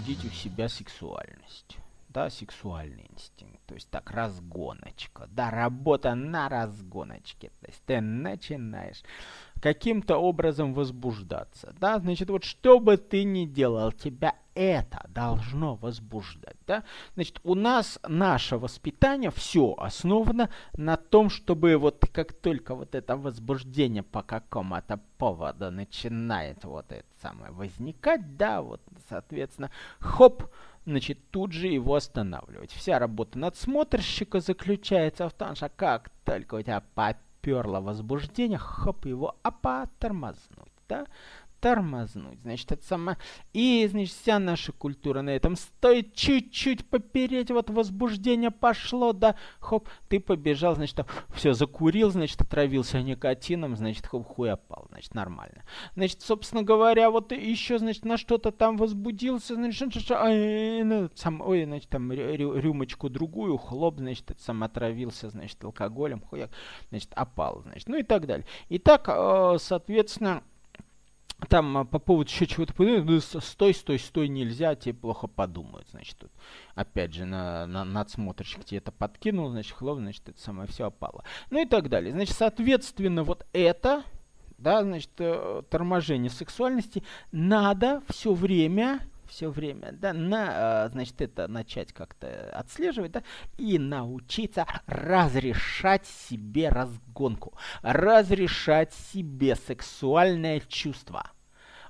тебя сексуальность да, сексуальный инстинкт. То есть так, разгоночка. Да, работа на разгоночке. То есть ты начинаешь каким-то образом возбуждаться. Да, значит, вот что бы ты ни делал, тебя это должно возбуждать. Да? Значит, у нас наше воспитание все основано на том, чтобы вот как только вот это возбуждение по какому-то поводу начинает вот это самое возникать, да, вот, соответственно, хоп, значит, тут же его останавливать. Вся работа надсмотрщика заключается в том, что как только у тебя поперло возбуждение, хоп, его опа, тормознуть, да? Тормознуть. Значит, это самое... И, значит, вся наша культура на этом стоит чуть-чуть попереть, вот возбуждение пошло, да, хоп, ты побежал, значит, все, закурил, значит, отравился никотином, значит, хоп, хуй опал, значит, нормально. Значит, собственно говоря, вот еще, значит, на что-то там возбудился, значит, ну, сам, ой, значит, там рю рюмочку другую, хлоп, значит, это сам отравился, значит, алкоголем, хуяк, значит, опал, значит, ну и так далее. И так, э, соответственно, там а, по поводу еще чего-то ну, стой, стой, стой, нельзя, тебе плохо подумают, значит, тут, опять же, на, на надсмотрщик тебе это подкинул, значит, хлоп, значит, это самое все опало. Ну и так далее. Значит, соответственно, вот это, да, значит, э, торможение сексуальности надо все время все время, да, на, а, значит, это начать как-то отслеживать, да, и научиться разрешать себе разгонку, разрешать себе сексуальное чувство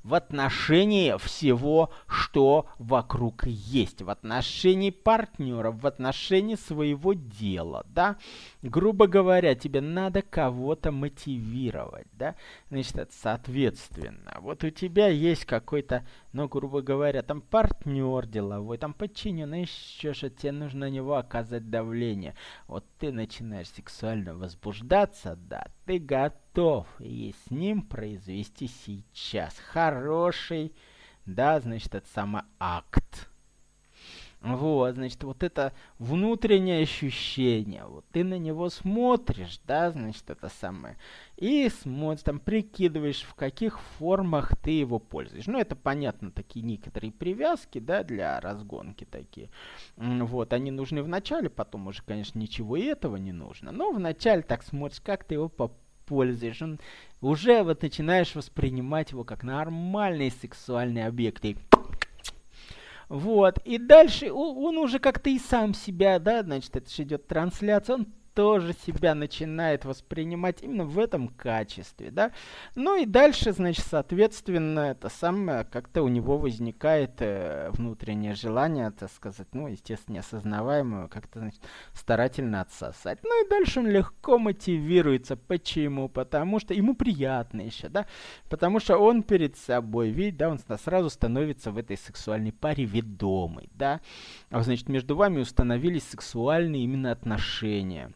в отношении всего, что вокруг есть, в отношении партнеров, в отношении своего дела, да. Грубо говоря, тебе надо кого-то мотивировать, да. Значит, соответственно. Вот у тебя есть какой-то, ну, грубо говоря, там партнер деловой, там подчиненный, еще что тебе нужно на него оказать давление. Вот ты начинаешь сексуально возбуждаться, да, ты готов готов и с ним произвести сейчас хороший, да, значит, это самый акт. Вот, значит, вот это внутреннее ощущение, вот ты на него смотришь, да, значит, это самое, и смотришь, там, прикидываешь, в каких формах ты его пользуешь. Ну, это понятно, такие некоторые привязки, да, для разгонки такие. Вот, они нужны в начале, потом уже, конечно, ничего и этого не нужно. Но в начале так смотришь, как ты его по пользуешь, он уже вот начинаешь воспринимать его как нормальный сексуальный объект. И вот, и дальше он уже как-то и сам себя, да, значит, это же идет трансляция, он тоже себя начинает воспринимать именно в этом качестве, да. Ну и дальше, значит, соответственно, это самое, как-то у него возникает э, внутреннее желание, так сказать, ну, естественно, неосознаваемое, как-то, значит, старательно отсосать. Ну и дальше он легко мотивируется. Почему? Потому что ему приятно еще, да, потому что он перед собой, видит, да, он сразу становится в этой сексуальной паре ведомый, да. А, значит, между вами установились сексуальные именно отношения.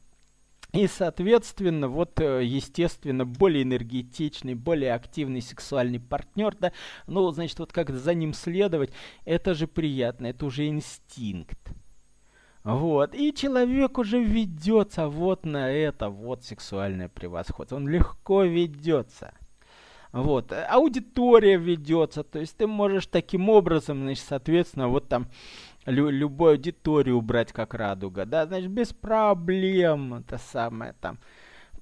И, соответственно, вот, э, естественно, более энергетичный, более активный сексуальный партнер, да, ну, значит, вот как за ним следовать, это же приятно, это уже инстинкт. Вот, и человек уже ведется вот на это вот сексуальное превосходство, он легко ведется. Вот, аудитория ведется, то есть ты можешь таким образом, значит, соответственно, вот там лю любую аудиторию убрать как радуга, да, значит, без проблем, это самое там,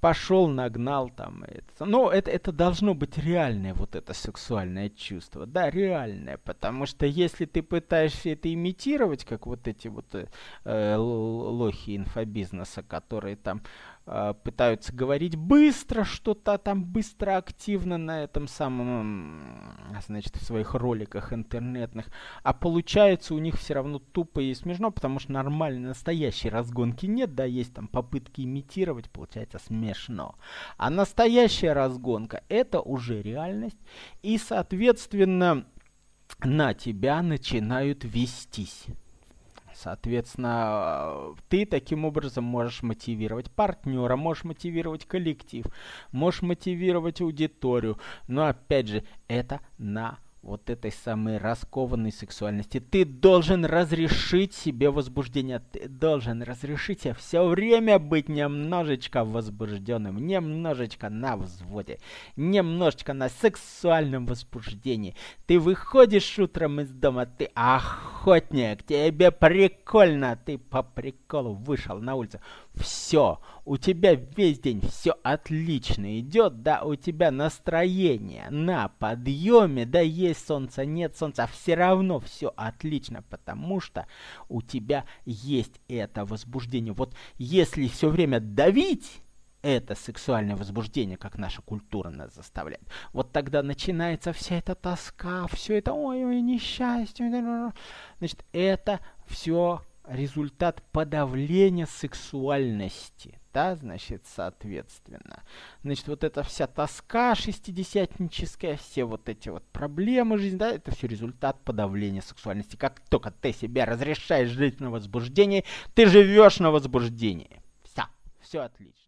пошел, нагнал там, это, ну, это, это должно быть реальное вот это сексуальное чувство, да, реальное, потому что если ты пытаешься это имитировать, как вот эти вот э, лохи инфобизнеса, которые там э, пытаются говорить быстро, что-то там быстро, активно на этом самом, значит, в своих роликах интернетных, а получается у них все равно тупо и смешно, потому что нормальной настоящей разгонки нет, да, есть там попытки имитировать, получается смешно. А настоящая разгонка это уже реальность, и, соответственно, на тебя начинают вестись. Соответственно, ты таким образом можешь мотивировать партнера, можешь мотивировать коллектив, можешь мотивировать аудиторию. Но опять же, это на вот этой самой раскованной сексуальности. Ты должен разрешить себе возбуждение. Ты должен разрешить себе все время быть немножечко возбужденным, немножечко на взводе, немножечко на сексуальном возбуждении. Ты выходишь утром из дома, ты охотник, тебе прикольно, ты по приколу вышел на улицу. Все, у тебя весь день все отлично идет, да, у тебя настроение на подъеме, да, есть солнце, нет солнца, все равно все отлично, потому что у тебя есть это возбуждение. Вот если все время давить, это сексуальное возбуждение, как наша культура нас заставляет. Вот тогда начинается вся эта тоска, все это, ой-ой, несчастье. Значит, это все результат подавления сексуальности, да, значит, соответственно. Значит, вот эта вся тоска шестидесятническая, все вот эти вот проблемы жизни, да, это все результат подавления сексуальности. Как только ты себя разрешаешь жить на возбуждении, ты живешь на возбуждении. Все, все отлично.